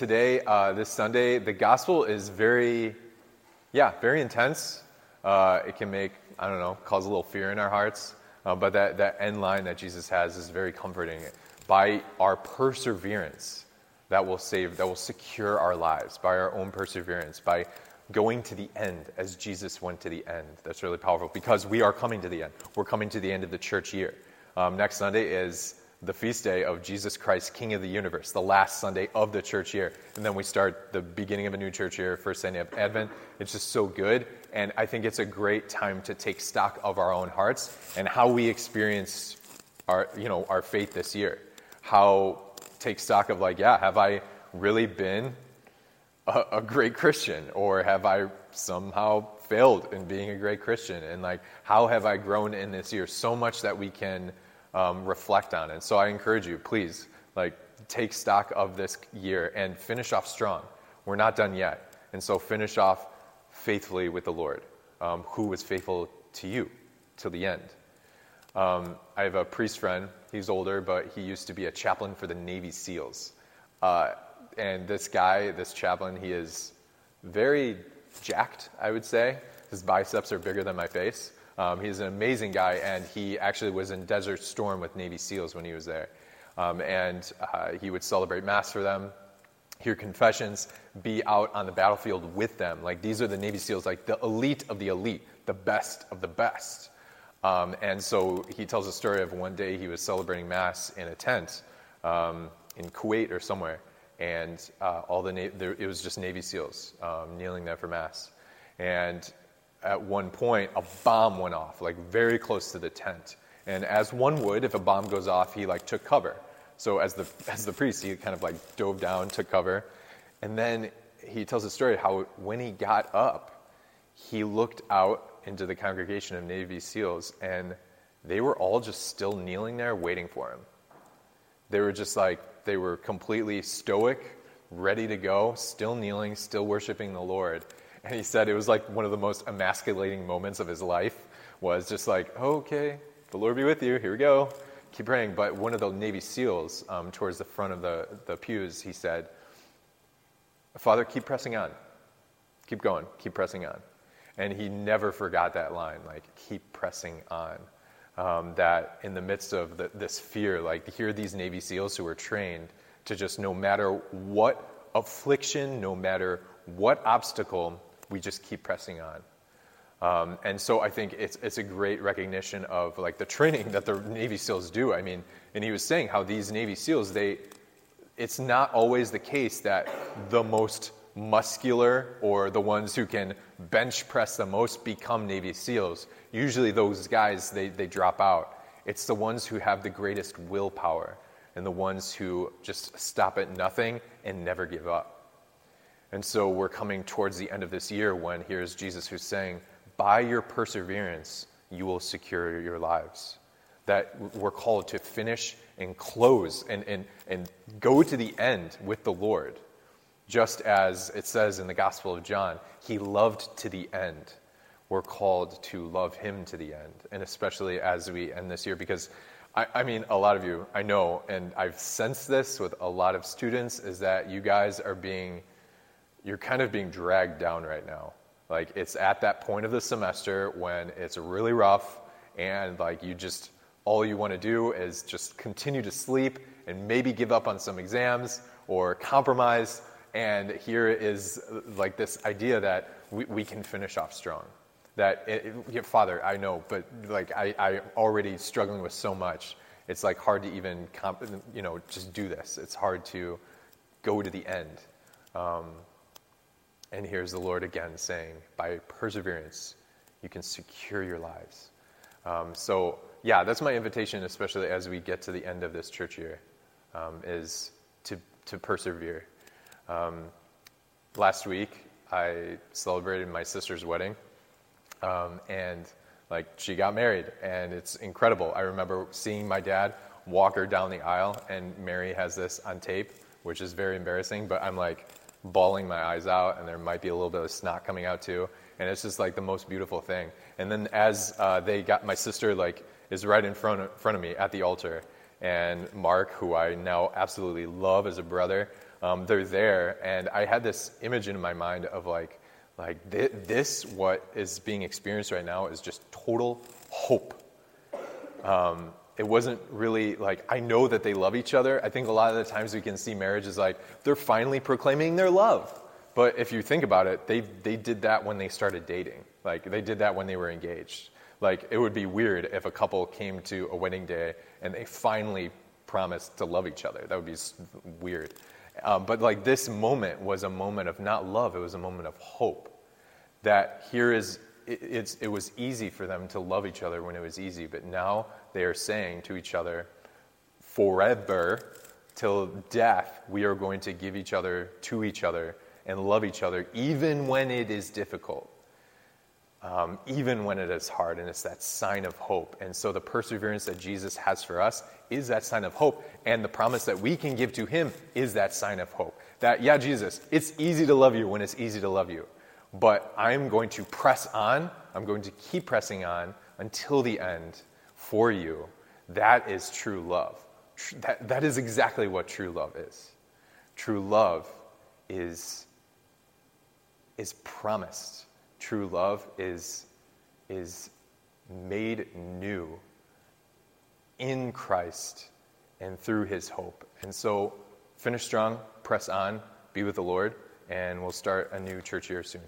today, uh, this Sunday, the gospel is very, yeah, very intense. Uh, it can make, I don't know, cause a little fear in our hearts. Uh, but that, that end line that Jesus has is very comforting. By our perseverance, that will save, that will secure our lives. By our own perseverance, by going to the end as Jesus went to the end. That's really powerful because we are coming to the end. We're coming to the end of the church year. Um, next Sunday is the feast day of Jesus Christ, King of the universe, the last Sunday of the church year. And then we start the beginning of a new church year, first Sunday of Advent. It's just so good. And I think it's a great time to take stock of our own hearts and how we experience our, you know, our faith this year. How take stock of like, yeah, have I really been a, a great Christian? Or have I somehow failed in being a great Christian? And like, how have I grown in this year? So much that we can um, reflect on. And so I encourage you, please, like, take stock of this year and finish off strong. We're not done yet. And so finish off faithfully with the Lord, um, who was faithful to you till the end. Um, I have a priest friend. He's older, but he used to be a chaplain for the Navy SEALs. Uh, and this guy, this chaplain, he is very jacked, I would say. His biceps are bigger than my face. Um, he's an amazing guy, and he actually was in Desert Storm with Navy SEALs when he was there. Um, and uh, he would celebrate Mass for them, hear confessions, be out on the battlefield with them. Like, these are the Navy SEALs, like the elite of the elite, the best of the best. Um, and so he tells a story of one day he was celebrating Mass in a tent um, in Kuwait or somewhere, and uh, all the Na- there, it was just Navy SEALs um, kneeling there for Mass. And at one point, a bomb went off, like very close to the tent. And as one would, if a bomb goes off, he like took cover. So as the as the priest, he kind of like dove down, took cover, and then he tells a story how when he got up, he looked out into the congregation of Navy SEALs, and they were all just still kneeling there, waiting for him. They were just like they were completely stoic, ready to go, still kneeling, still worshiping the Lord. And he said it was like one of the most emasculating moments of his life was just like, okay, the Lord be with you. Here we go. Keep praying. But one of the Navy SEALs um, towards the front of the, the pews, he said, Father, keep pressing on. Keep going. Keep pressing on. And he never forgot that line, like, keep pressing on. Um, that in the midst of the, this fear, like, here are these Navy SEALs who are trained to just no matter what affliction, no matter what obstacle, we just keep pressing on. Um, and so I think it's, it's a great recognition of like the training that the Navy SEALs do. I mean, and he was saying how these Navy SEALs, they, it's not always the case that the most muscular or the ones who can bench press the most become Navy SEALs. Usually those guys, they, they drop out. It's the ones who have the greatest willpower and the ones who just stop at nothing and never give up. And so we're coming towards the end of this year when here's Jesus who's saying, By your perseverance, you will secure your lives. That we're called to finish and close and, and, and go to the end with the Lord. Just as it says in the Gospel of John, he loved to the end. We're called to love him to the end, and especially as we end this year, because I, I, mean, a lot of you, I know, and I've sensed this with a lot of students, is that you guys are being you're kind of being dragged down right now. Like it's at that point of the semester when it's really rough and like you just all you want to do is just continue to sleep and maybe give up on some exams or compromise. And here is like this idea that we, we can finish off strong. That it, it, father i know but like I, i'm already struggling with so much. It's like hard to even comp, you know just do this. It's hard to go to the end. Um, and here's the Lord again saying, by perseverance, you can secure your lives. Um, so, yeah, that's my invitation, especially as we get to the end of this church year, um, is to, to persevere. Um, last week, I celebrated my sister's wedding, um, and like she got married, and it's incredible. I remember seeing my dad walk her down the aisle, and Mary has this on tape, which is very embarrassing, but I'm like, bawling my eyes out, and there might be a little bit of snot coming out too. And it's just like the most beautiful thing. And then as uh, they got my sister like is right in front of, front of me at the altar, and Mark, who I now absolutely love as a brother, um, they're there. And I had this image in my mind of like, like th- this, what is being experienced right now is just total hope. Um, it wasn't really like, I know that they love each other. I think a lot of the times we can see marriage as like, they're finally proclaiming their love. But if you think about it, they, they did that when they started dating. Like, they did that when they were engaged. Like, it would be weird if a couple came to a wedding day and they finally promised to love each other. That would be weird. Um, but, like, this moment was a moment of not love, it was a moment of hope. That here is, it, it was easy for them to love each other when it was easy, but now they are saying to each other, forever, till death, we are going to give each other to each other and love each other, even when it is difficult um, even when it is hard, and it's that sign of hope. And so the perseverance that Jesus has for us is that sign of hope, and the promise that we can give to Him is that sign of hope. That, yeah, Jesus, it's easy to love you when it's easy to love you, but I'm going to press on, I'm going to keep pressing on until the end for you. That is true love. That, that is exactly what true love is. True love is, is promised true love is, is made new in Christ and through his hope. And so, finish strong, press on, be with the Lord, and we'll start a new church year soon.